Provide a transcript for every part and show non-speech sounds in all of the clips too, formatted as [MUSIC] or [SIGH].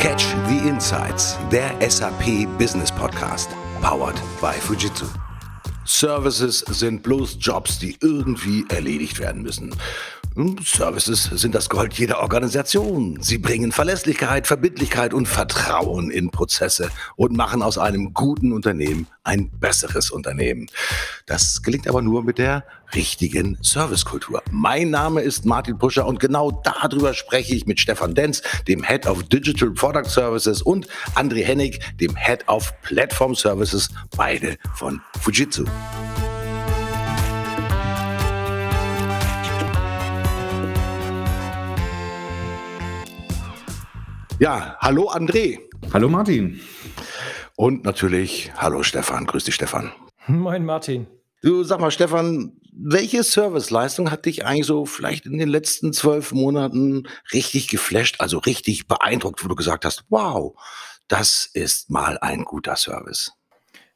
Catch the Insights, der SAP Business Podcast, powered by Fujitsu. Services sind bloß Jobs, die irgendwie erledigt werden müssen. Hm, Services sind das Gold jeder Organisation. Sie bringen Verlässlichkeit, Verbindlichkeit und Vertrauen in Prozesse und machen aus einem guten Unternehmen ein besseres Unternehmen. Das gelingt aber nur mit der richtigen Servicekultur. Mein Name ist Martin Puscher und genau darüber spreche ich mit Stefan Denz, dem Head of Digital Product Services und André Hennig, dem Head of Platform Services, beide von Fujitsu. Ja, hallo André. Hallo Martin. Und natürlich, hallo Stefan. Grüß dich, Stefan. Moin Martin. Du sag mal, Stefan, welche Serviceleistung hat dich eigentlich so vielleicht in den letzten zwölf Monaten richtig geflasht, also richtig beeindruckt, wo du gesagt hast, wow, das ist mal ein guter Service?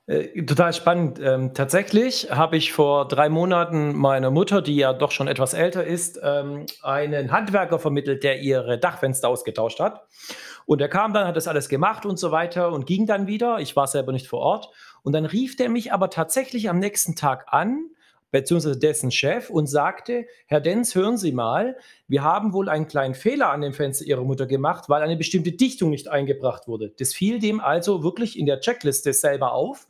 Äh, total spannend. Ähm, tatsächlich habe ich vor drei Monaten meiner Mutter, die ja doch schon etwas älter ist, ähm, einen Handwerker vermittelt, der ihre Dachfenster ausgetauscht hat. Und er kam dann, hat das alles gemacht und so weiter und ging dann wieder. Ich war selber nicht vor Ort. Und dann rief der mich aber tatsächlich am nächsten Tag an, beziehungsweise dessen Chef, und sagte, Herr Denz, hören Sie mal, wir haben wohl einen kleinen Fehler an dem Fenster Ihrer Mutter gemacht, weil eine bestimmte Dichtung nicht eingebracht wurde. Das fiel dem also wirklich in der Checkliste selber auf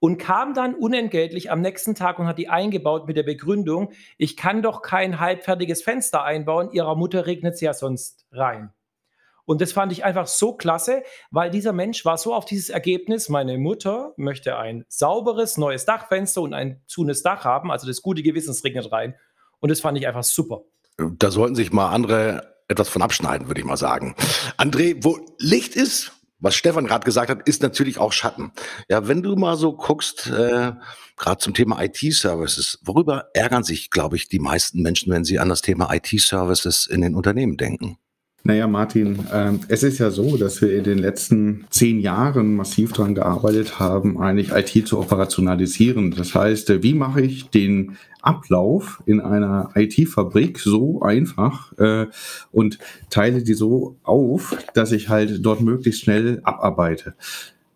und kam dann unentgeltlich am nächsten Tag und hat die eingebaut mit der Begründung, ich kann doch kein halbfertiges Fenster einbauen, ihrer Mutter regnet es ja sonst rein. Und das fand ich einfach so klasse, weil dieser Mensch war so auf dieses Ergebnis, meine Mutter möchte ein sauberes neues Dachfenster und ein zunes Dach haben, also das gute Gewissens regnet rein. Und das fand ich einfach super. Da sollten sich mal andere etwas von abschneiden, würde ich mal sagen. André, wo Licht ist, was Stefan gerade gesagt hat, ist natürlich auch Schatten. Ja, wenn du mal so guckst, äh, gerade zum Thema IT-Services, worüber ärgern sich, glaube ich, die meisten Menschen, wenn sie an das Thema IT-Services in den Unternehmen denken? Naja, Martin, äh, es ist ja so, dass wir in den letzten zehn Jahren massiv daran gearbeitet haben, eigentlich IT zu operationalisieren. Das heißt, wie mache ich den Ablauf in einer IT-Fabrik so einfach äh, und teile die so auf, dass ich halt dort möglichst schnell abarbeite.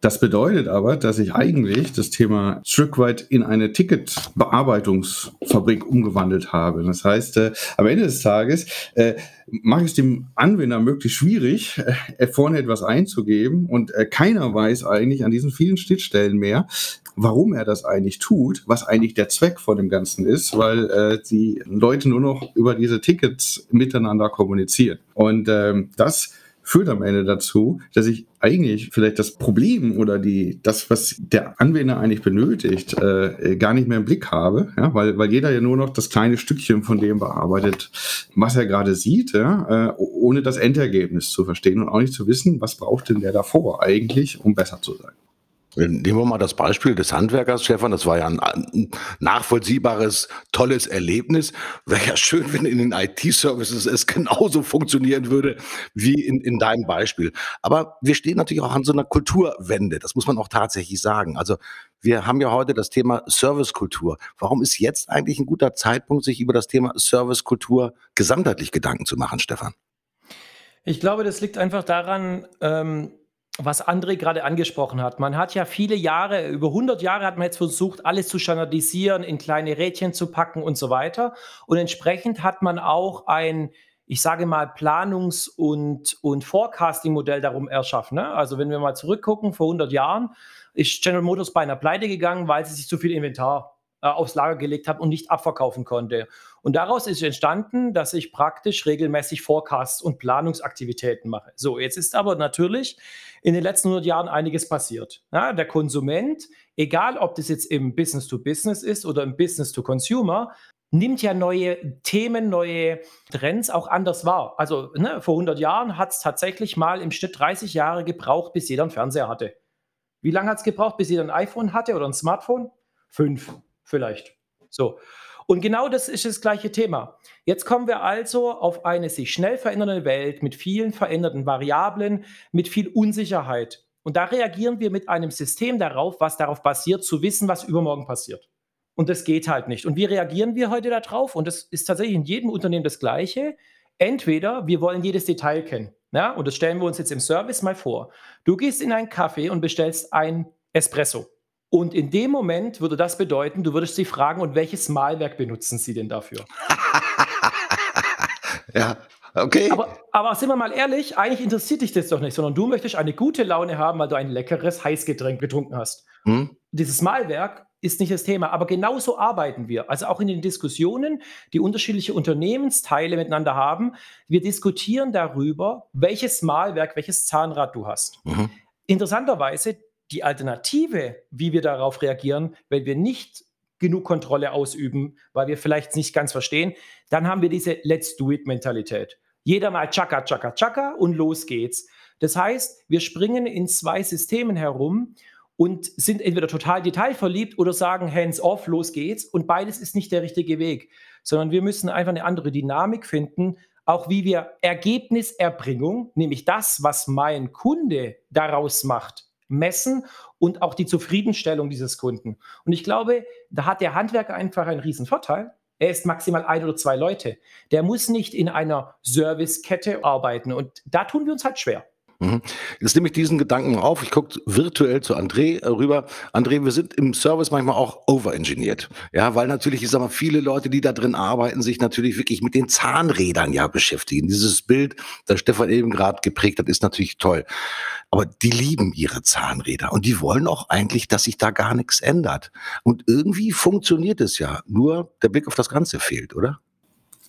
Das bedeutet aber, dass ich eigentlich das Thema Stück weit in eine Ticketbearbeitungsfabrik umgewandelt habe. Das heißt, äh, am Ende des Tages äh, mache ich es dem Anwender möglichst schwierig, äh, vorne etwas einzugeben und äh, keiner weiß eigentlich an diesen vielen Schnittstellen mehr, warum er das eigentlich tut, was eigentlich der Zweck von dem Ganzen ist, weil äh, die Leute nur noch über diese Tickets miteinander kommunizieren. Und ähm, das führt am Ende dazu, dass ich eigentlich vielleicht das Problem oder die, das, was der Anwender eigentlich benötigt, äh, gar nicht mehr im Blick habe, ja, weil, weil jeder ja nur noch das kleine Stückchen von dem bearbeitet, was er gerade sieht, ja, äh, ohne das Endergebnis zu verstehen und auch nicht zu wissen, was braucht denn der davor eigentlich, um besser zu sein. Nehmen wir mal das Beispiel des Handwerkers, Stefan. Das war ja ein nachvollziehbares, tolles Erlebnis. Wäre ja schön, wenn in den IT-Services es genauso funktionieren würde wie in, in deinem Beispiel. Aber wir stehen natürlich auch an so einer Kulturwende. Das muss man auch tatsächlich sagen. Also wir haben ja heute das Thema Servicekultur. Warum ist jetzt eigentlich ein guter Zeitpunkt, sich über das Thema Servicekultur gesamtheitlich Gedanken zu machen, Stefan? Ich glaube, das liegt einfach daran, ähm, was André gerade angesprochen hat. Man hat ja viele Jahre, über 100 Jahre hat man jetzt versucht, alles zu standardisieren, in kleine Rädchen zu packen und so weiter. Und entsprechend hat man auch ein, ich sage mal, Planungs- und, und Forecasting-Modell darum erschaffen. Ne? Also wenn wir mal zurückgucken, vor 100 Jahren ist General Motors beinahe pleite gegangen, weil sie sich zu viel Inventar äh, aufs Lager gelegt haben und nicht abverkaufen konnte. Und daraus ist entstanden, dass ich praktisch regelmäßig Forecasts und Planungsaktivitäten mache. So, jetzt ist aber natürlich in den letzten 100 Jahren einiges passiert. Ja, der Konsument, egal ob das jetzt im Business to Business ist oder im Business to Consumer, nimmt ja neue Themen, neue Trends auch anders wahr. Also ne, vor 100 Jahren hat es tatsächlich mal im Schnitt 30 Jahre gebraucht, bis jeder einen Fernseher hatte. Wie lange hat es gebraucht, bis jeder ein iPhone hatte oder ein Smartphone? Fünf vielleicht. So. Und genau das ist das gleiche Thema. Jetzt kommen wir also auf eine sich schnell verändernde Welt mit vielen veränderten Variablen, mit viel Unsicherheit. Und da reagieren wir mit einem System darauf, was darauf basiert, zu wissen, was übermorgen passiert. Und das geht halt nicht. Und wie reagieren wir heute darauf? Und das ist tatsächlich in jedem Unternehmen das Gleiche. Entweder wir wollen jedes Detail kennen. Ja, und das stellen wir uns jetzt im Service mal vor. Du gehst in einen Café und bestellst ein Espresso. Und in dem Moment würde das bedeuten, du würdest sie fragen, und welches Malwerk benutzen sie denn dafür? [LAUGHS] ja, okay. Aber, aber sind wir mal ehrlich, eigentlich interessiert dich das doch nicht, sondern du möchtest eine gute Laune haben, weil du ein leckeres Heißgetränk getrunken hast. Hm? Dieses Malwerk ist nicht das Thema, aber genauso arbeiten wir. Also auch in den Diskussionen, die unterschiedliche Unternehmensteile miteinander haben. Wir diskutieren darüber, welches Malwerk, welches Zahnrad du hast. Mhm. Interessanterweise die Alternative, wie wir darauf reagieren, wenn wir nicht genug Kontrolle ausüben, weil wir vielleicht nicht ganz verstehen, dann haben wir diese Let's Do It-Mentalität. Jeder mal Chaka, Chaka, Chaka und los geht's. Das heißt, wir springen in zwei Systemen herum und sind entweder total detailverliebt oder sagen hands off, los geht's. Und beides ist nicht der richtige Weg, sondern wir müssen einfach eine andere Dynamik finden, auch wie wir Ergebniserbringung, nämlich das, was mein Kunde daraus macht, messen und auch die Zufriedenstellung dieses Kunden. Und ich glaube, da hat der Handwerker einfach einen riesen Vorteil. Er ist maximal ein oder zwei Leute. Der muss nicht in einer Servicekette arbeiten. Und da tun wir uns halt schwer. Mhm. Jetzt nehme ich diesen Gedanken auf. Ich gucke virtuell zu André äh, rüber. André, wir sind im Service manchmal auch overengineert. Ja, weil natürlich, ich sag mal, viele Leute, die da drin arbeiten, sich natürlich wirklich mit den Zahnrädern ja beschäftigen. Dieses Bild, das Stefan eben gerade geprägt hat, ist natürlich toll. Aber die lieben ihre Zahnräder und die wollen auch eigentlich, dass sich da gar nichts ändert. Und irgendwie funktioniert es ja. Nur der Blick auf das Ganze fehlt, oder?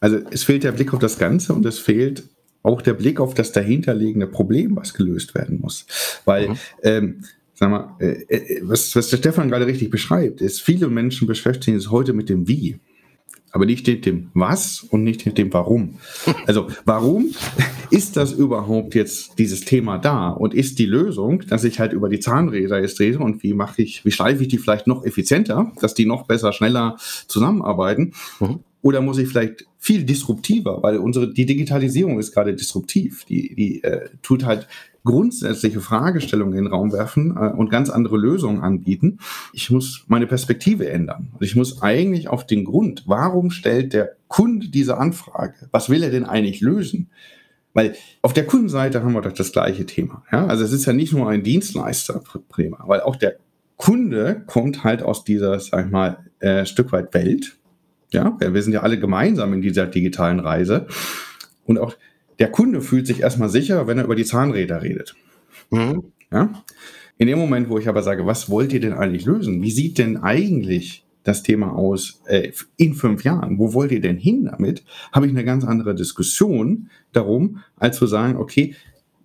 Also es fehlt der Blick auf das Ganze und es fehlt auch der Blick auf das dahinterliegende Problem, was gelöst werden muss. Weil, mhm. ähm, sag mal, äh, äh, was, was der Stefan gerade richtig beschreibt, ist, viele Menschen beschäftigen sich heute mit dem Wie. Aber nicht mit dem Was und nicht mit dem Warum. [LAUGHS] Also, warum ist das überhaupt jetzt dieses Thema da? Und ist die Lösung, dass ich halt über die Zahnräder jetzt rede und wie mache ich, wie schleife ich die vielleicht noch effizienter, dass die noch besser, schneller zusammenarbeiten? Mhm. Oder muss ich vielleicht viel disruptiver, weil unsere, die Digitalisierung ist gerade disruptiv. Die, die äh, tut halt grundsätzliche Fragestellungen in den Raum werfen äh, und ganz andere Lösungen anbieten. Ich muss meine Perspektive ändern. Ich muss eigentlich auf den Grund, warum stellt der Kunde diese Anfrage? Was will er denn eigentlich lösen? Weil auf der Kundenseite haben wir doch das gleiche Thema. Ja? Also es ist ja nicht nur ein Dienstleister-Thema, weil auch der Kunde kommt halt aus dieser, sag ich mal, äh, Stück weit Welt ja, wir sind ja alle gemeinsam in dieser digitalen Reise. Und auch der Kunde fühlt sich erstmal sicher, wenn er über die Zahnräder redet. Mhm. Ja? In dem Moment, wo ich aber sage, was wollt ihr denn eigentlich lösen? Wie sieht denn eigentlich das Thema aus äh, in fünf Jahren? Wo wollt ihr denn hin damit? Habe ich eine ganz andere Diskussion darum, als zu sagen, okay,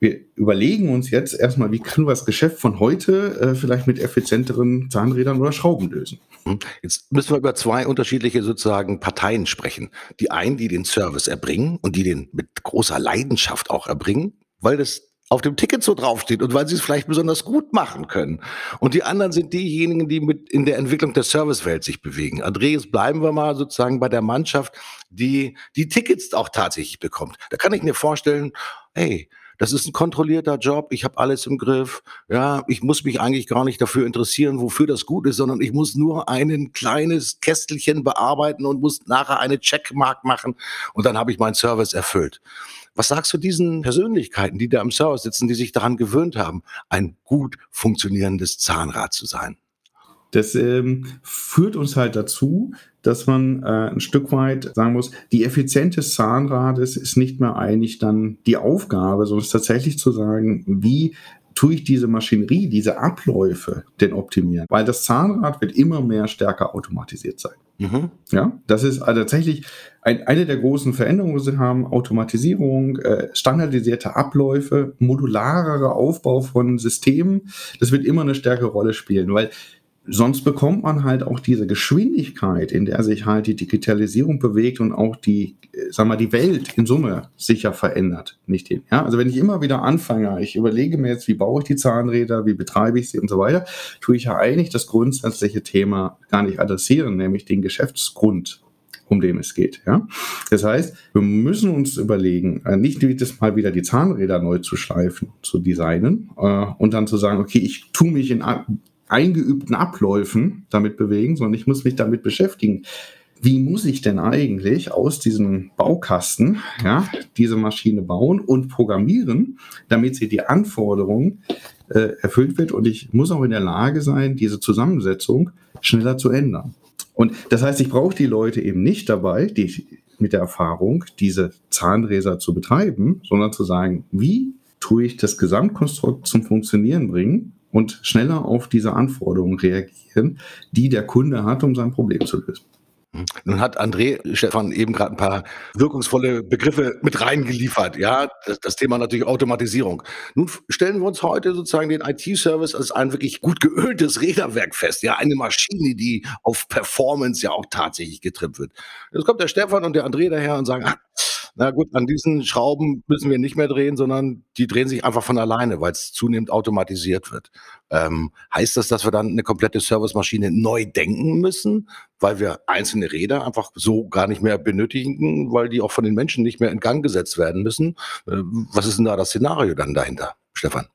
wir überlegen uns jetzt erstmal, wie können wir das Geschäft von heute äh, vielleicht mit effizienteren Zahnrädern oder Schrauben lösen. Hm. Jetzt müssen wir über zwei unterschiedliche sozusagen Parteien sprechen. Die einen, die den Service erbringen und die den mit großer Leidenschaft auch erbringen, weil das auf dem Ticket so draufsteht und weil sie es vielleicht besonders gut machen können. Und die anderen sind diejenigen, die mit in der Entwicklung der Servicewelt sich bewegen. Andreas, bleiben wir mal sozusagen bei der Mannschaft, die die Tickets auch tatsächlich bekommt. Da kann ich mir vorstellen, hey, das ist ein kontrollierter Job, ich habe alles im Griff. Ja, ich muss mich eigentlich gar nicht dafür interessieren, wofür das gut ist, sondern ich muss nur ein kleines Kästelchen bearbeiten und muss nachher eine Checkmark machen und dann habe ich meinen Service erfüllt. Was sagst du diesen Persönlichkeiten, die da im Service sitzen, die sich daran gewöhnt haben, ein gut funktionierendes Zahnrad zu sein? Das ähm, führt uns halt dazu, dass man äh, ein Stück weit sagen muss, die Effizienz des Zahnrades ist nicht mehr eigentlich dann die Aufgabe, sondern es ist tatsächlich zu sagen, wie tue ich diese Maschinerie, diese Abläufe denn optimieren? Weil das Zahnrad wird immer mehr stärker automatisiert sein. Mhm. Ja, das ist also tatsächlich ein, eine der großen Veränderungen, die wir haben. Automatisierung, äh, standardisierte Abläufe, modularer Aufbau von Systemen. Das wird immer eine stärkere Rolle spielen, weil sonst bekommt man halt auch diese Geschwindigkeit, in der sich halt die Digitalisierung bewegt und auch die, äh, sag mal, die Welt in Summe sicher verändert. Nicht hin. Ja, also wenn ich immer wieder anfange, ich überlege mir jetzt, wie baue ich die Zahnräder, wie betreibe ich sie und so weiter, tue ich ja eigentlich das grundsätzliche Thema gar nicht adressieren, nämlich den Geschäftsgrund um den es geht. Ja? Das heißt, wir müssen uns überlegen, äh, nicht jedes Mal wieder die Zahnräder neu zu schleifen, zu designen äh, und dann zu sagen, okay, ich tue mich in eingeübten Abläufen damit bewegen, sondern ich muss mich damit beschäftigen. wie muss ich denn eigentlich aus diesem Baukasten ja, diese Maschine bauen und programmieren, damit sie die Anforderungen äh, erfüllt wird. Und ich muss auch in der Lage sein, diese Zusammensetzung schneller zu ändern. Und das heißt, ich brauche die Leute eben nicht dabei, die mit der Erfahrung, diese Zahnräser zu betreiben, sondern zu sagen, wie tue ich das Gesamtkonstrukt zum Funktionieren bringen und schneller auf diese Anforderungen reagieren, die der Kunde hat, um sein Problem zu lösen. Nun hat André Stefan eben gerade ein paar wirkungsvolle Begriffe mit reingeliefert. Ja, das, das, Thema natürlich Automatisierung. Nun stellen wir uns heute sozusagen den IT-Service als ein wirklich gut geöltes Räderwerk fest. Ja, eine Maschine, die auf Performance ja auch tatsächlich getrimmt wird. Jetzt kommt der Stefan und der André daher und sagen, ah, na gut, an diesen Schrauben müssen wir nicht mehr drehen, sondern die drehen sich einfach von alleine, weil es zunehmend automatisiert wird. Ähm, heißt das, dass wir dann eine komplette Servicemaschine neu denken müssen, weil wir einzelne Räder einfach so gar nicht mehr benötigen, weil die auch von den Menschen nicht mehr in Gang gesetzt werden müssen? Äh, was ist denn da das Szenario dann dahinter, Stefan?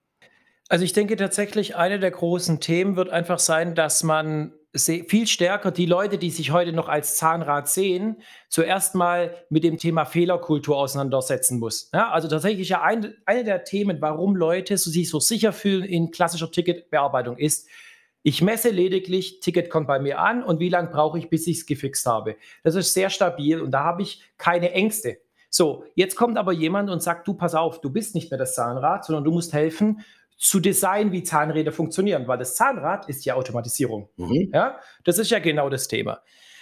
Also ich denke tatsächlich, eine der großen Themen wird einfach sein, dass man viel stärker die Leute, die sich heute noch als Zahnrad sehen, zuerst mal mit dem Thema Fehlerkultur auseinandersetzen muss. Ja, also tatsächlich ja ein, eine der Themen, warum Leute so, sich so sicher fühlen in klassischer Ticketbearbeitung ist, ich messe lediglich, Ticket kommt bei mir an und wie lange brauche ich, bis ich es gefixt habe. Das ist sehr stabil und da habe ich keine Ängste. So, jetzt kommt aber jemand und sagt, du pass auf, du bist nicht mehr das Zahnrad, sondern du musst helfen, zu designen, wie Zahnräder funktionieren, weil das Zahnrad ist ja Automatisierung. Mhm. Ja, das ist ja genau das Thema.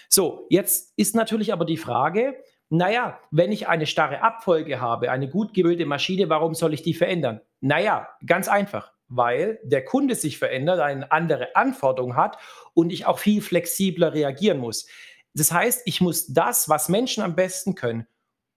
So, jetzt ist natürlich aber die Frage, naja, wenn ich eine starre Abfolge habe, eine gut gewöhnte Maschine, warum soll ich die verändern? Naja, ganz einfach, weil der Kunde sich verändert, eine andere Anforderung hat und ich auch viel flexibler reagieren muss. Das heißt, ich muss das, was Menschen am besten können,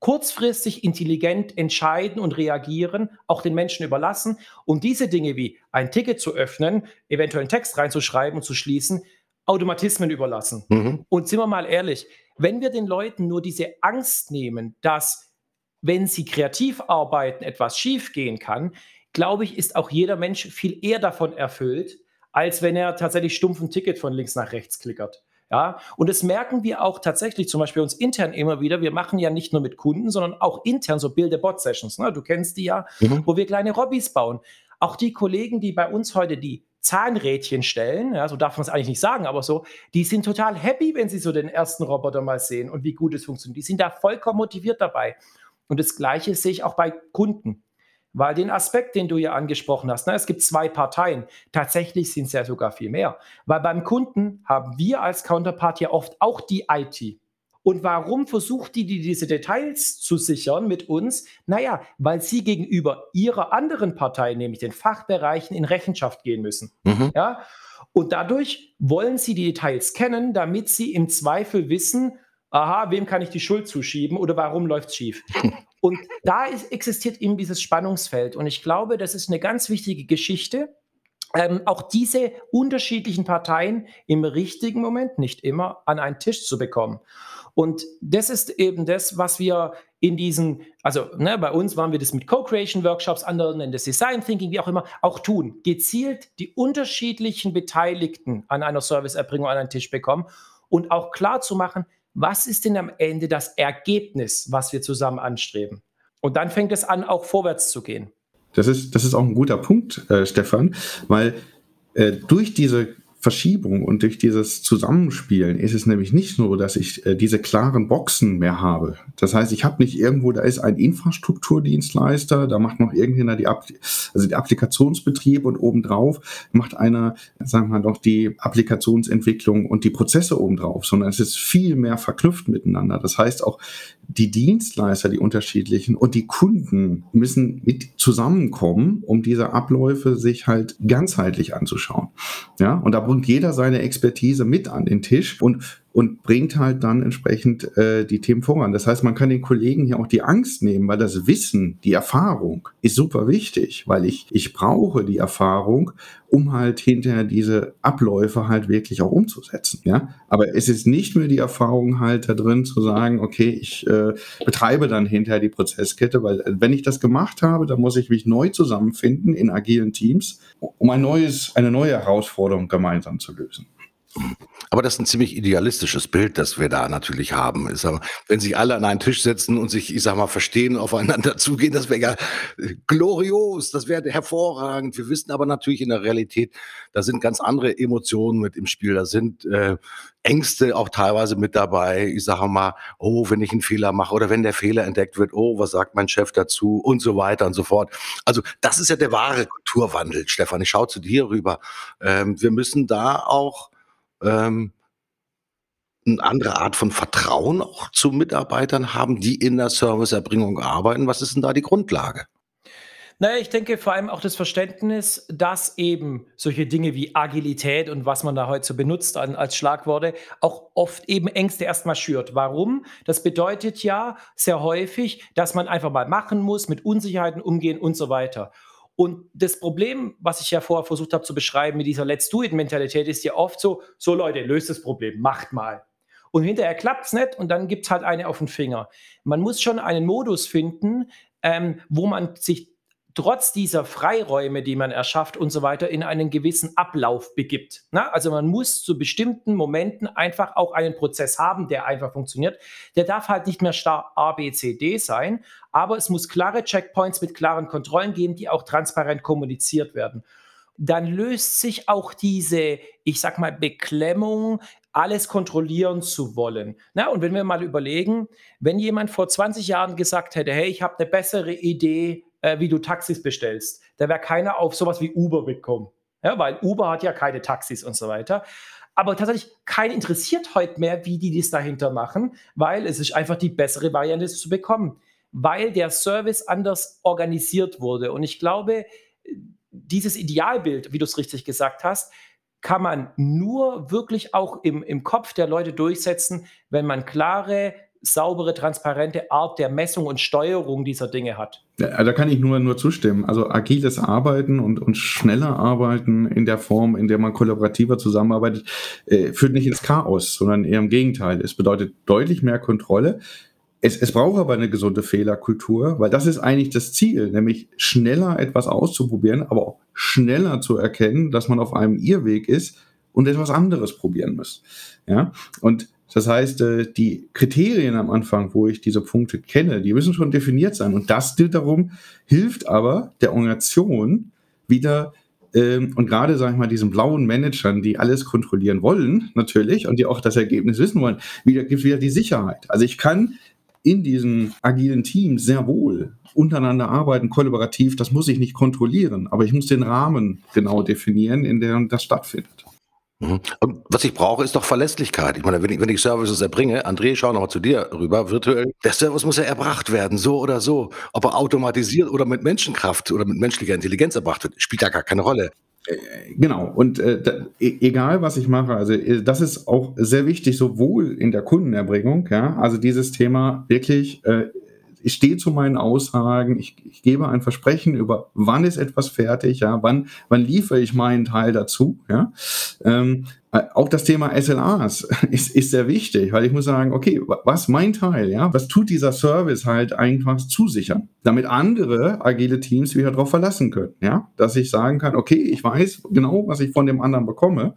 kurzfristig intelligent entscheiden und reagieren, auch den Menschen überlassen und diese Dinge wie ein Ticket zu öffnen, eventuell einen Text reinzuschreiben und zu schließen, Automatismen überlassen. Mhm. Und sind wir mal ehrlich, wenn wir den Leuten nur diese Angst nehmen, dass wenn sie kreativ arbeiten, etwas schiefgehen kann, glaube ich, ist auch jeder Mensch viel eher davon erfüllt, als wenn er tatsächlich stumpf ein Ticket von links nach rechts klickert. Ja, und das merken wir auch tatsächlich zum Beispiel uns intern immer wieder. Wir machen ja nicht nur mit Kunden, sondern auch intern so Build-a-Bot-Sessions. Ne? Du kennst die ja, mhm. wo wir kleine Robbys bauen. Auch die Kollegen, die bei uns heute die Zahnrädchen stellen, ja, so darf man es eigentlich nicht sagen, aber so, die sind total happy, wenn sie so den ersten Roboter mal sehen und wie gut es funktioniert. Die sind da vollkommen motiviert dabei. Und das Gleiche sehe ich auch bei Kunden. Weil den Aspekt, den du ja angesprochen hast, ne, es gibt zwei Parteien. Tatsächlich sind es ja sogar viel mehr. Weil beim Kunden haben wir als Counterpart ja oft auch die IT. Und warum versucht die, die diese Details zu sichern mit uns? Naja, weil sie gegenüber ihrer anderen Partei, nämlich den Fachbereichen, in Rechenschaft gehen müssen. Mhm. Ja? Und dadurch wollen sie die Details kennen, damit sie im Zweifel wissen, aha, wem kann ich die Schuld zuschieben oder warum läuft es schief? [LAUGHS] Und da ist, existiert eben dieses Spannungsfeld. Und ich glaube, das ist eine ganz wichtige Geschichte, ähm, auch diese unterschiedlichen Parteien im richtigen Moment, nicht immer, an einen Tisch zu bekommen. Und das ist eben das, was wir in diesen, also ne, bei uns waren wir das mit Co-Creation-Workshops, anderen nennen das Design Thinking, wie auch immer, auch tun. Gezielt die unterschiedlichen Beteiligten an einer Serviceerbringung an einen Tisch bekommen und auch klar zu machen, was ist denn am Ende das Ergebnis, was wir zusammen anstreben? Und dann fängt es an, auch vorwärts zu gehen. Das ist, das ist auch ein guter Punkt, äh, Stefan, weil äh, durch diese Verschiebung und durch dieses Zusammenspielen ist es nämlich nicht nur, dass ich äh, diese klaren Boxen mehr habe. Das heißt, ich habe nicht irgendwo, da ist ein Infrastrukturdienstleister, da macht noch irgendjemand die, App also die Applikationsbetrieb und obendrauf macht einer, sagen wir doch, die Applikationsentwicklung und die Prozesse obendrauf, sondern es ist viel mehr verknüpft miteinander. Das heißt auch, die Dienstleister, die unterschiedlichen und die Kunden müssen mit zusammenkommen, um diese Abläufe sich halt ganzheitlich anzuschauen. Ja, und da bringt jeder seine Expertise mit an den Tisch. Und und bringt halt dann entsprechend äh, die Themen voran. Das heißt, man kann den Kollegen hier auch die Angst nehmen, weil das Wissen, die Erfahrung ist super wichtig, weil ich, ich brauche die Erfahrung, um halt hinterher diese Abläufe halt wirklich auch umzusetzen. Ja, aber es ist nicht mehr die Erfahrung halt da drin zu sagen, okay, ich äh, betreibe dann hinterher die Prozesskette, weil äh, wenn ich das gemacht habe, dann muss ich mich neu zusammenfinden in agilen Teams, um ein neues, eine neue Herausforderung gemeinsam zu lösen. Aber das ist ein ziemlich idealistisches Bild, das wir da natürlich haben. Sage mal, wenn sich alle an einen Tisch setzen und sich, ich sage mal, verstehen, aufeinander [LAUGHS] zugehen, das wäre ja äh, glorios, das wäre hervorragend. Wir wissen aber natürlich in der Realität, da sind ganz andere Emotionen mit im Spiel. Da sind äh, Ängste auch teilweise mit dabei. Ich sage mal, oh, wenn ich einen Fehler mache oder wenn der Fehler entdeckt wird, oh, was sagt mein Chef dazu und so weiter und so fort. Also das ist ja der wahre Kulturwandel, Stefan. Ich schaue zu dir rüber. Ähm, wir müssen da auch ähm, 'ne andere Art von Vertrauen auch zu Mitarbeitern haben, die in der Serviceerbringung arbeiten? Was ist denn da die Grundlage? Naja, ich denke vor allem auch das Verständnis, dass eben solche Dinge wie Agilität und was man da heute so benutzt an als Schlagworte, auch oft eben Ängste erstmal schürt. Warum? Das bedeutet ja sehr häufig, dass man einfach mal machen muss, mit Unsicherheiten umgehen und so weiter. Und das Problem, was ich ja vorher versucht habe zu beschreiben mit dieser Let's Do It Mentalität, ist ja oft so, so Leute, löst das Problem, macht mal. Und hinterher klappt es nicht und dann gibt es halt eine auf den Finger. Man muss schon einen Modus finden, ähm, wo man sich trotz dieser Freiräume, die man erschafft und so weiter, in einen gewissen Ablauf begibt. Na, also man muss zu bestimmten Momenten einfach auch einen Prozess haben, der einfach funktioniert. Der darf halt nicht mehr starr A, B, C, D sein, aber es muss klare Checkpoints mit klaren Kontrollen geben, die auch transparent kommuniziert werden. Dann löst sich auch diese, ich sag mal, Beklemmung, alles kontrollieren zu wollen. Na, und wenn wir mal überlegen, wenn jemand vor 20 Jahren gesagt hätte, hey, ich habe eine bessere Idee, äh, wie du Taxis bestellst. Da wäre keiner auf sowas wie Uber gekommen. Ja, weil Uber hat ja keine Taxis und so weiter. Aber tatsächlich, kein interessiert heute mehr, wie die das dahinter machen, weil es ist einfach die bessere Variante, zu bekommen. Weil der Service anders organisiert wurde. Und ich glaube, dieses Idealbild, wie du es richtig gesagt hast, kann man nur wirklich auch im, im Kopf der Leute durchsetzen, wenn man klare saubere, transparente Art der Messung und Steuerung dieser Dinge hat. Ja, da kann ich nur, nur zustimmen. Also agiles Arbeiten und, und schneller Arbeiten in der Form, in der man kollaborativer zusammenarbeitet, äh, führt nicht ins Chaos, sondern eher im Gegenteil. Es bedeutet deutlich mehr Kontrolle. Es, es braucht aber eine gesunde Fehlerkultur, weil das ist eigentlich das Ziel, nämlich schneller etwas auszuprobieren, aber auch schneller zu erkennen, dass man auf einem Irrweg ist und etwas anderes probieren muss. Ja, und das heißt, äh, die Kriterien am Anfang, wo ich diese Punkte kenne, die müssen schon definiert sein. Und das darum, hilft aber der Organisation wieder ähm, und gerade, sage ich mal, diesen blauen Managern, die alles kontrollieren wollen, natürlich, und die auch das Ergebnis wissen wollen, wieder gibt wieder die Sicherheit. Also ich kann in diesen agilen Teams sehr wohl untereinander arbeiten, kollaborativ, das muss ich nicht kontrollieren, aber ich muss den Rahmen genau definieren, in dem das stattfindet. Mhm. Und was ich brauche, ist doch Verlässlichkeit. Ich meine, wenn ich, wenn ich Services erbringe, André, schau nochmal zu dir rüber, virtuell, der Service muss ja erbracht werden, so oder so. Ob er automatisiert oder mit Menschenkraft oder mit menschlicher Intelligenz erbracht wird, spielt ja gar keine Rolle. Äh, genau, und äh, da, e, egal was ich mache, also äh, das ist auch sehr wichtig, sowohl in der Kundenerbringung, ja, also dieses Thema wirklich äh, ich stehe zu meinen Aussagen, ich, ich, gebe ein Versprechen über, wann ist etwas fertig, ja, wann, wann liefere ich meinen Teil dazu, ja. Ähm, äh, auch das Thema SLAs [LAUGHS] ist, ist sehr wichtig, weil ich muss sagen, okay, was mein Teil, ja, was tut dieser Service halt eigentlich zusichern, damit andere agile Teams wieder darauf verlassen können, ja, dass ich sagen kann, okay, ich weiß genau, was ich von dem anderen bekomme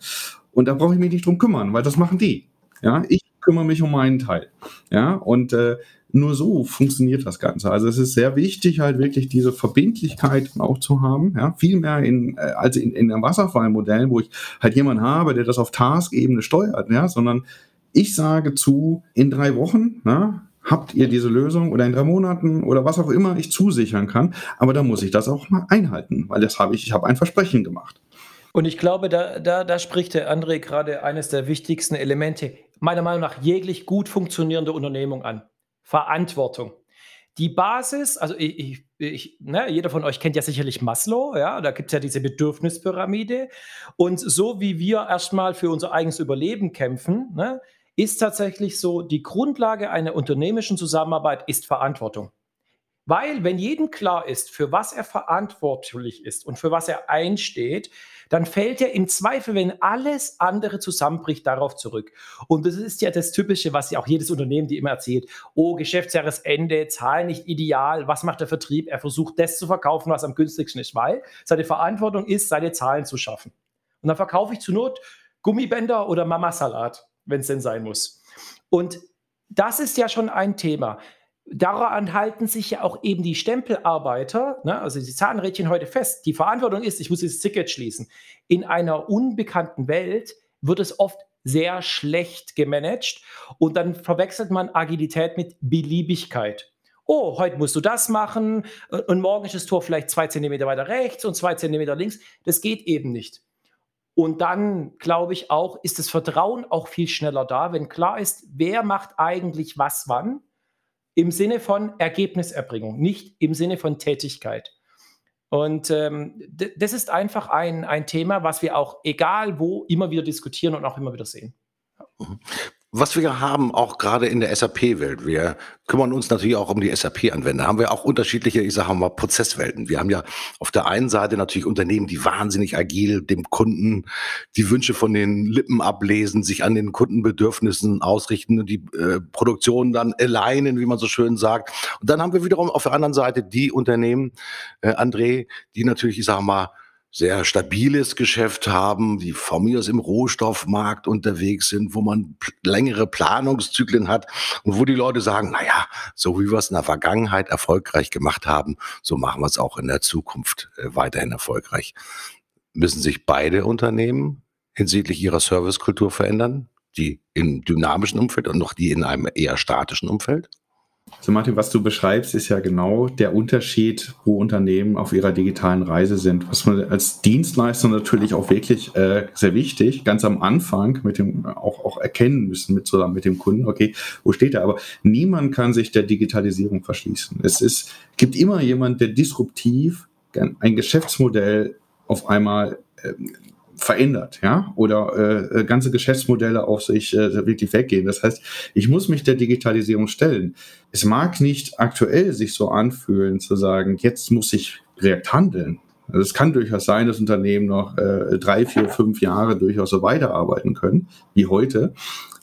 und da brauche ich mich nicht drum kümmern, weil das machen die, ja, ich kümmere mich um meinen Teil, ja, und äh, nur so funktioniert das Ganze. Also es ist sehr wichtig, halt wirklich diese Verbindlichkeit auch zu haben. Ja, viel mehr in, äh, als in, in einem Wasserfallmodell, wo ich halt jemanden habe, der das auf Task-Ebene steuert, ja, sondern ich sage zu, in drei Wochen, na, habt ihr diese Lösung oder in drei Monaten oder was auch immer ich zusichern kann. Aber da muss ich das auch mal einhalten, weil das habe ich, ich habe ein Versprechen gemacht. Und ich glaube, da, da, da spricht der André gerade eines der wichtigsten Elemente, meiner Meinung nach jeglich gut funktionierende Unternehmung an. Verantwortung. Die Basis, also ich, ich, ne, jeder von euch kennt ja sicherlich Maslow, ja, da gibt es ja diese Bedürfnispyramide. Und so wie wir erstmal für unser eigenes Überleben kämpfen, ne, ist tatsächlich so, die Grundlage einer unternehmischen Zusammenarbeit ist Verantwortung. Weil, wenn jedem klar ist, für was er verantwortlich ist und für was er einsteht, dann fällt er im Zweifel, wenn alles andere zusammenbricht, darauf zurück. Und das ist ja das Typische, was ja auch jedes Unternehmen die immer erzählt. Oh, Geschäftsjahresende, Zahlen nicht ideal. Was macht der Vertrieb? Er versucht, das zu verkaufen, was am günstigsten ist, weil seine Verantwortung ist, seine Zahlen zu schaffen. Und dann verkaufe ich zur Not Gummibänder oder Mama-Salat, wenn es denn sein muss. Und das ist ja schon ein Thema. Daran halten sich ja auch eben die Stempelarbeiter, ne, also die Zahnrädchen heute fest. Die Verantwortung ist, ich muss das Ticket schließen. In einer unbekannten Welt wird es oft sehr schlecht gemanagt und dann verwechselt man Agilität mit Beliebigkeit. Oh, heute musst du das machen und morgen ist das Tor vielleicht zwei Zentimeter weiter rechts und zwei Zentimeter links. Das geht eben nicht. Und dann glaube ich auch, ist das Vertrauen auch viel schneller da, wenn klar ist, wer macht eigentlich was wann im Sinne von Ergebniserbringung, nicht im Sinne von Tätigkeit. Und ähm, das ist einfach ein, ein Thema, was wir auch, egal wo, immer wieder diskutieren und auch immer wieder sehen. Was wir haben, auch gerade in der SAP-Welt, wir kümmern uns natürlich auch um die SAP-Anwender, haben wir auch unterschiedliche, ich sage mal, Prozesswelten. Wir haben ja auf der einen Seite natürlich Unternehmen, die wahnsinnig agil dem Kunden die Wünsche von den Lippen ablesen, sich an den Kundenbedürfnissen ausrichten und die äh, Produktion dann alignen, wie man so schön sagt. Und dann haben wir wiederum auf der anderen Seite die Unternehmen, äh, André, die natürlich, ich sage mal, sehr stabiles Geschäft haben, die von mir aus im Rohstoffmarkt unterwegs sind, wo man längere Planungszyklen hat und wo die Leute sagen, naja, so wie wir es in der Vergangenheit erfolgreich gemacht haben, so machen wir es auch in der Zukunft äh, weiterhin erfolgreich. Müssen sich beide Unternehmen hinsichtlich ihrer Servicekultur verändern? Die im dynamischen Umfeld und noch die in einem eher statischen Umfeld? So Martin, was du beschreibst, ist ja genau der Unterschied, wo Unternehmen auf ihrer digitalen Reise sind. Was man als Dienstleister natürlich auch wirklich äh, sehr wichtig, ganz am Anfang mit dem auch, auch erkennen müssen mit zusammen mit dem Kunden, okay, wo steht er? Aber niemand kann sich der Digitalisierung verschließen. Es ist, gibt immer jemand, der disruptiv ein Geschäftsmodell auf einmal äh, verändert, ja, oder äh, ganze Geschäftsmodelle auf sich äh, wirklich weggehen. Das heißt, ich muss mich der Digitalisierung stellen. Es mag nicht aktuell sich so anfühlen, zu sagen, jetzt muss ich React handeln. Also es kann durchaus sein, dass Unternehmen noch äh, drei, vier, fünf Jahre durchaus so weiterarbeiten können wie heute.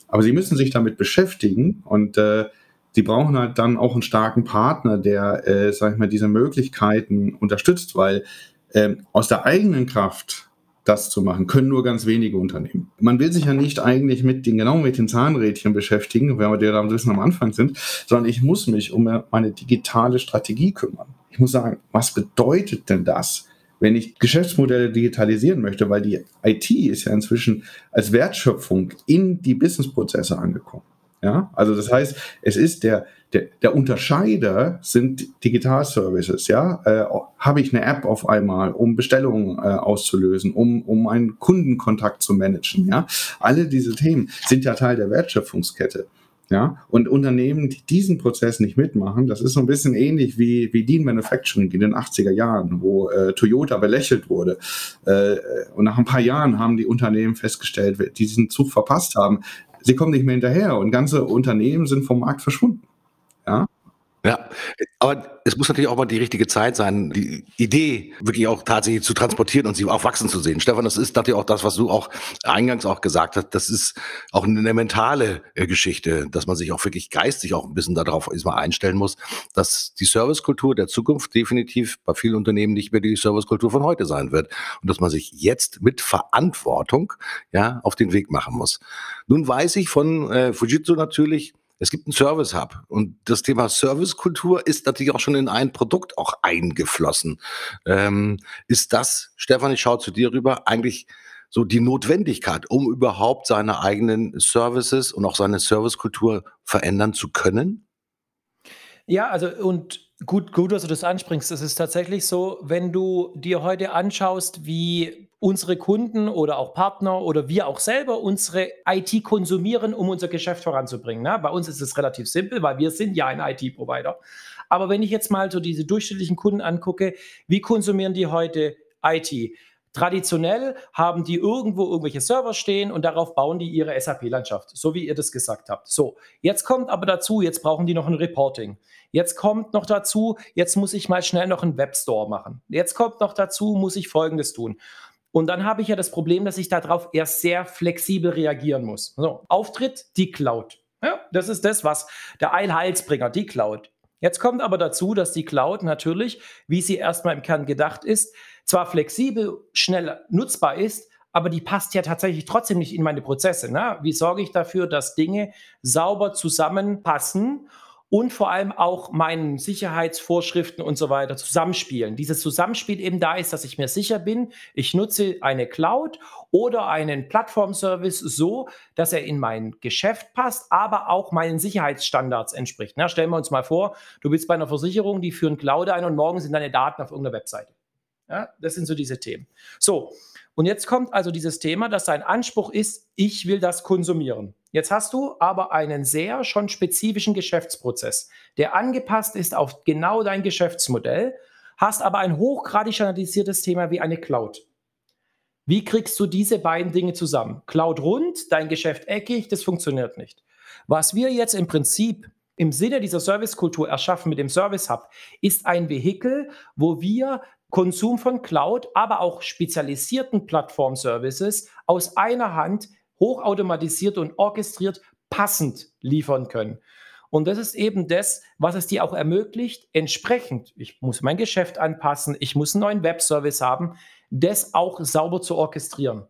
Aber sie müssen sich damit beschäftigen und äh, sie brauchen halt dann auch einen starken Partner, der, äh, sag ich mal, diese Möglichkeiten unterstützt, weil äh, aus der eigenen Kraft das zu machen, können nur ganz wenige Unternehmen. Man will sich ja nicht eigentlich mit den, genau mit den Zahnrädchen beschäftigen, wenn wir da ein bisschen am Anfang sind, sondern ich muss mich um meine digitale Strategie kümmern. Ich muss sagen, was bedeutet denn das, wenn ich Geschäftsmodelle digitalisieren möchte, weil die IT ist ja inzwischen als Wertschöpfung in die Businessprozesse angekommen. Ja, also das heißt, es ist der, der, der Unterscheider sind Digitalservices. Ja, äh, habe ich eine App auf einmal, um Bestellungen äh, auszulösen, um, um einen Kundenkontakt zu managen. Ja, alle diese Themen sind ja Teil der Wertschöpfungskette. Ja, und Unternehmen, die diesen Prozess nicht mitmachen, das ist so ein bisschen ähnlich wie, wie Lean Manufacturing in den 80er Jahren, wo äh, Toyota belächelt wurde. Äh, und nach ein paar Jahren haben die Unternehmen festgestellt, die diesen Zug verpasst haben, sie kommen nicht mehr hinterher und ganze Unternehmen sind vom Markt verschwunden. Ja. Aber es muss natürlich auch mal die richtige Zeit sein, die Idee wirklich auch tatsächlich zu transportieren und sie auch wachsen zu sehen. Stefan, das ist natürlich auch das, was du auch eingangs auch gesagt hast. Das ist auch eine mentale äh, Geschichte, dass man sich auch wirklich geistig auch ein bisschen darauf erstmal einstellen muss, dass die Servicekultur der Zukunft definitiv bei vielen Unternehmen nicht mehr die Servicekultur von heute sein wird und dass man sich jetzt mit Verantwortung ja auf den Weg machen muss. Nun weiß ich von äh, Fujitsu natürlich, es gibt einen Service Hub und das Thema Servicekultur ist natürlich auch schon in ein Produkt auch eingeflossen. Ähm, ist das, Stefan, ich schaue zu dir rüber, eigentlich so die Notwendigkeit, um überhaupt seine eigenen Services und auch seine Servicekultur verändern zu können? Ja, also und gut, gut, dass du das ansprichst. Es ist tatsächlich so, wenn du dir heute anschaust, wie unsere Kunden oder auch Partner oder wir auch selber unsere IT konsumieren, um unser Geschäft voranzubringen. Ne? Bei uns ist es relativ simpel, weil wir sind ja ein IT-Provider. Aber wenn ich jetzt mal so diese durchschnittlichen Kunden angucke, wie konsumieren die heute IT? Traditionell haben die irgendwo irgendwelche Server stehen und darauf bauen die ihre SAP-Landschaft, so wie ihr das gesagt habt. So, jetzt kommt aber dazu, jetzt brauchen die noch ein Reporting. Jetzt kommt noch dazu, jetzt muss ich mal schnell noch einen Webstore machen. Jetzt kommt noch dazu, muss ich Folgendes tun. Und dann habe ich ja das Problem, dass ich darauf erst sehr flexibel reagieren muss. So, Auftritt, die Cloud. Ja, das ist das, was der Eilheilsbringer, die Cloud. Jetzt kommt aber dazu, dass die Cloud natürlich, wie sie erstmal im Kern gedacht ist, zwar flexibel, schnell nutzbar ist, aber die passt ja tatsächlich trotzdem nicht in meine Prozesse. Ne? Wie sorge ich dafür, dass Dinge sauber zusammenpassen und vor allem auch meinen Sicherheitsvorschriften und so weiter zusammenspielen. Dieses Zusammenspiel eben da ist, dass ich mir sicher bin, ich nutze eine Cloud oder einen Plattformservice so, dass er in mein Geschäft passt, aber auch meinen Sicherheitsstandards entspricht. Na, stellen wir uns mal vor, du bist bei einer Versicherung, die führen Cloud ein und morgen sind deine Daten auf irgendeiner Webseite. Ja, das sind so diese Themen. So, und jetzt kommt also dieses Thema, dass dein Anspruch ist, ich will das konsumieren. Jetzt hast du aber einen sehr schon spezifischen Geschäftsprozess, der angepasst ist auf genau dein Geschäftsmodell, hast aber ein hochgradig standardisiertes Thema wie eine Cloud. Wie kriegst du diese beiden Dinge zusammen? Cloud rund, dein Geschäft eckig, das funktioniert nicht. Was wir jetzt im Prinzip im Sinne dieser Servicekultur erschaffen mit dem Service Hub, ist ein Vehikel, wo wir Konsum von Cloud, aber auch spezialisierten Plattform-Services aus einer Hand hochautomatisiert und orchestriert passend liefern können. Und das ist eben das, was es dir auch ermöglicht, entsprechend, ich muss mein Geschäft anpassen, ich muss einen neuen Webservice haben, das auch sauber zu orchestrieren.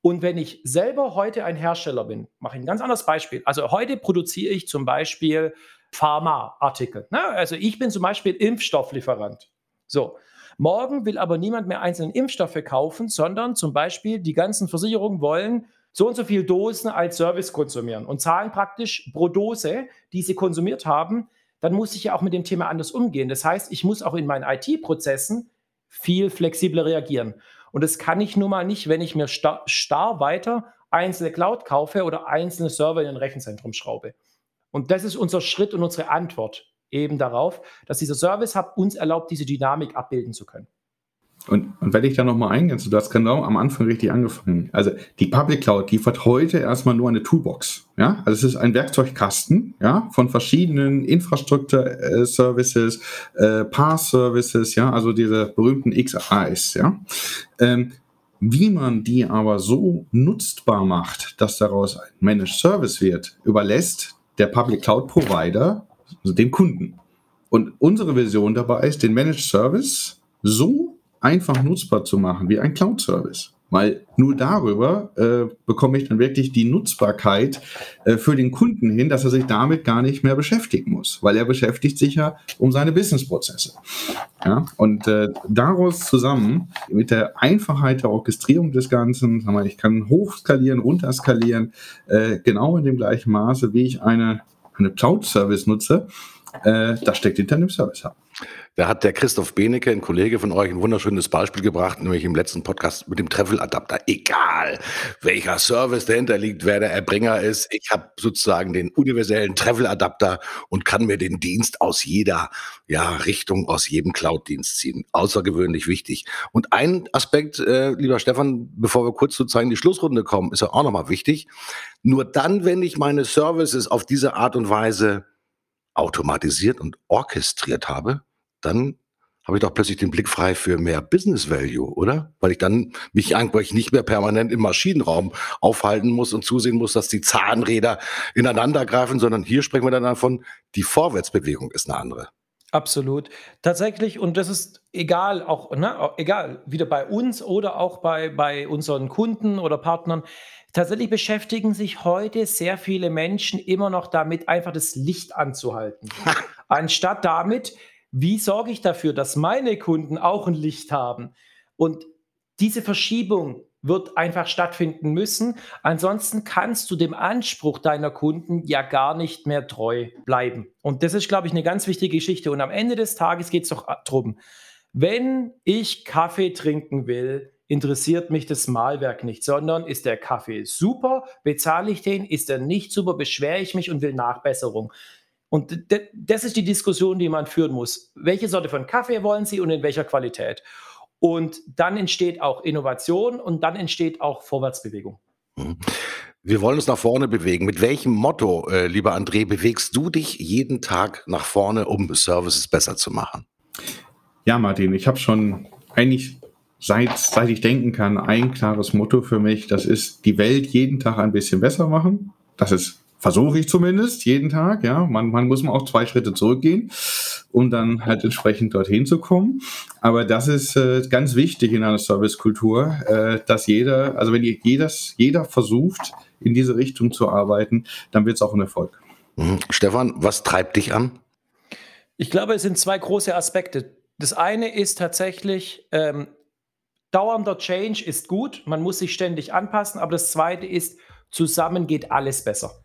Und wenn ich selber heute ein Hersteller bin, mache ich ein ganz anderes Beispiel. Also heute produziere ich zum Beispiel Pharmaartikel. Ne? Also ich bin zum Beispiel Impfstofflieferant. So, Morgen will aber niemand mehr einzelne Impfstoffe kaufen, sondern zum Beispiel die ganzen Versicherungen wollen so und so viel Dosen als Service konsumieren und zahlen praktisch pro Dose, die sie konsumiert haben. Dann muss ich ja auch mit dem Thema anders umgehen. Das heißt, ich muss auch in meinen IT-Prozessen viel flexibler reagieren. Und das kann ich nun mal nicht, wenn ich mir starr, starr weiter einzelne Cloud kaufe oder einzelne Server in ein Rechenzentrum schraube. Und das ist unser Schritt und unsere Antwort eben darauf, dass dieser Service Hub uns erlaubt, diese Dynamik abbilden zu können. Und, und wenn ich da nochmal eingehen, du hast genau am Anfang richtig angefangen. Also die Public Cloud liefert heute erstmal nur eine Toolbox. Ja, also es ist ein Werkzeugkasten, ja, von verschiedenen Infrastruktur-Services, äh, Pass-Services, ja, also diese berühmten XAs, ja. Ähm, wie man die aber so nutzbar macht, dass daraus ein Managed Service wird, überlässt der Public Cloud Provider also dem Kunden. Und unsere Vision dabei ist, den Managed Service so einfach nutzbar zu machen wie ein Cloud-Service. Weil nur darüber äh, bekomme ich dann wirklich die Nutzbarkeit äh, für den Kunden hin, dass er sich damit gar nicht mehr beschäftigen muss, weil er beschäftigt sich ja um seine Businessprozesse. Ja? Und äh, daraus zusammen mit der Einfachheit der Orchestrierung des Ganzen, mal, ich kann hochskalieren, runterskalieren, äh, genau in dem gleichen Maße, wie ich eine eine Cloud-Service nutze, äh, das steckt hinter einem Service Hub. Da hat der Christoph Benecke, ein Kollege von euch, ein wunderschönes Beispiel gebracht, nämlich im letzten Podcast mit dem Treffel-Adapter. Egal, welcher Service dahinter liegt, wer der Erbringer ist. Ich habe sozusagen den universellen Treffel-Adapter und kann mir den Dienst aus jeder ja, Richtung, aus jedem Cloud-Dienst ziehen. Außergewöhnlich wichtig. Und ein Aspekt, äh, lieber Stefan, bevor wir kurz sozusagen in die Schlussrunde kommen, ist ja auch nochmal wichtig. Nur dann, wenn ich meine Services auf diese Art und Weise automatisiert und orchestriert habe, dann habe ich doch plötzlich den Blick frei für mehr Business Value, oder? Weil ich dann mich eigentlich nicht mehr permanent im Maschinenraum aufhalten muss und zusehen muss, dass die Zahnräder ineinander greifen, sondern hier sprechen wir dann davon, die Vorwärtsbewegung ist eine andere. Absolut. Tatsächlich, und das ist egal, auch, ne, egal, wieder bei uns oder auch bei, bei unseren Kunden oder Partnern. Tatsächlich beschäftigen sich heute sehr viele Menschen immer noch damit, einfach das Licht anzuhalten. [LAUGHS] Anstatt damit, wie sorge ich dafür, dass meine Kunden auch ein Licht haben? Und diese Verschiebung wird einfach stattfinden müssen. Ansonsten kannst du dem Anspruch deiner Kunden ja gar nicht mehr treu bleiben. Und das ist, glaube ich, eine ganz wichtige Geschichte. Und am Ende des Tages geht es doch darum, wenn ich Kaffee trinken will, interessiert mich das Malwerk nicht, sondern ist der Kaffee super, bezahle ich den, ist er nicht super, beschwere ich mich und will Nachbesserung. Und das ist die Diskussion, die man führen muss. Welche Sorte von Kaffee wollen Sie und in welcher Qualität? Und dann entsteht auch Innovation und dann entsteht auch Vorwärtsbewegung. Mhm. Wir wollen uns nach vorne bewegen. Mit welchem Motto, äh, lieber André, bewegst du dich jeden Tag nach vorne, um Services besser zu machen? Ja, Martin, ich habe schon eigentlich seit, seit ich denken kann ein klares Motto für mich. Das ist die Welt jeden Tag ein bisschen besser machen. Das ist versuche ich zumindest jeden Tag. Ja, man, man muss mal auch zwei Schritte zurückgehen. um dann halt entsprechend dorthin zu kommen. Aber das ist äh, ganz wichtig in einer Servicekultur, äh, dass jeder, also wenn jedes, jeder versucht, in diese Richtung zu arbeiten, dann wird es auch ein Erfolg. Mhm. Stefan, was treibt dich an? Ich glaube, es sind zwei große Aspekte. Das eine ist tatsächlich, ähm, dauernder Change ist gut, man muss sich ständig anpassen, aber das zweite ist, zusammen geht alles besser.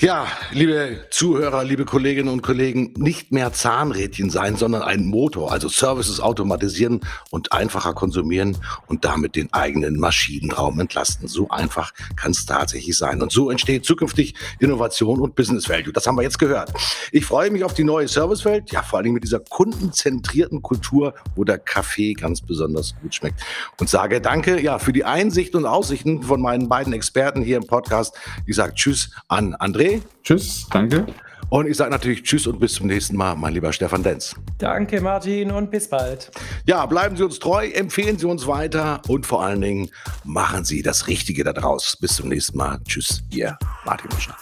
Ja, liebe Zuhörer, liebe Kolleginnen und Kollegen, nicht mehr Zahnrädchen sein, sondern ein Motor, also Services automatisieren und einfacher konsumieren und damit den eigenen Maschinenraum entlasten. So einfach kann es tatsächlich sein. Und so entsteht zukünftig Innovation und Business Value. Das haben wir jetzt gehört. Ich freue mich auf die neue Servicewelt, ja, vor allem mit dieser kundenzentrierten Kultur, wo der Kaffee ganz besonders gut schmeckt. Und sage danke, ja, für die Einsicht und Aussichten von meinen beiden Experten hier im Podcast. Ich sage Tschüss an André André. Tschüss, danke. Und ich sage natürlich Tschüss und bis zum nächsten Mal, mein lieber Stefan Denz. Danke, Martin, und bis bald. Ja, bleiben Sie uns treu, empfehlen Sie uns weiter und vor allen Dingen machen Sie das Richtige daraus. Bis zum nächsten Mal. Tschüss, Ihr Martin Muschner.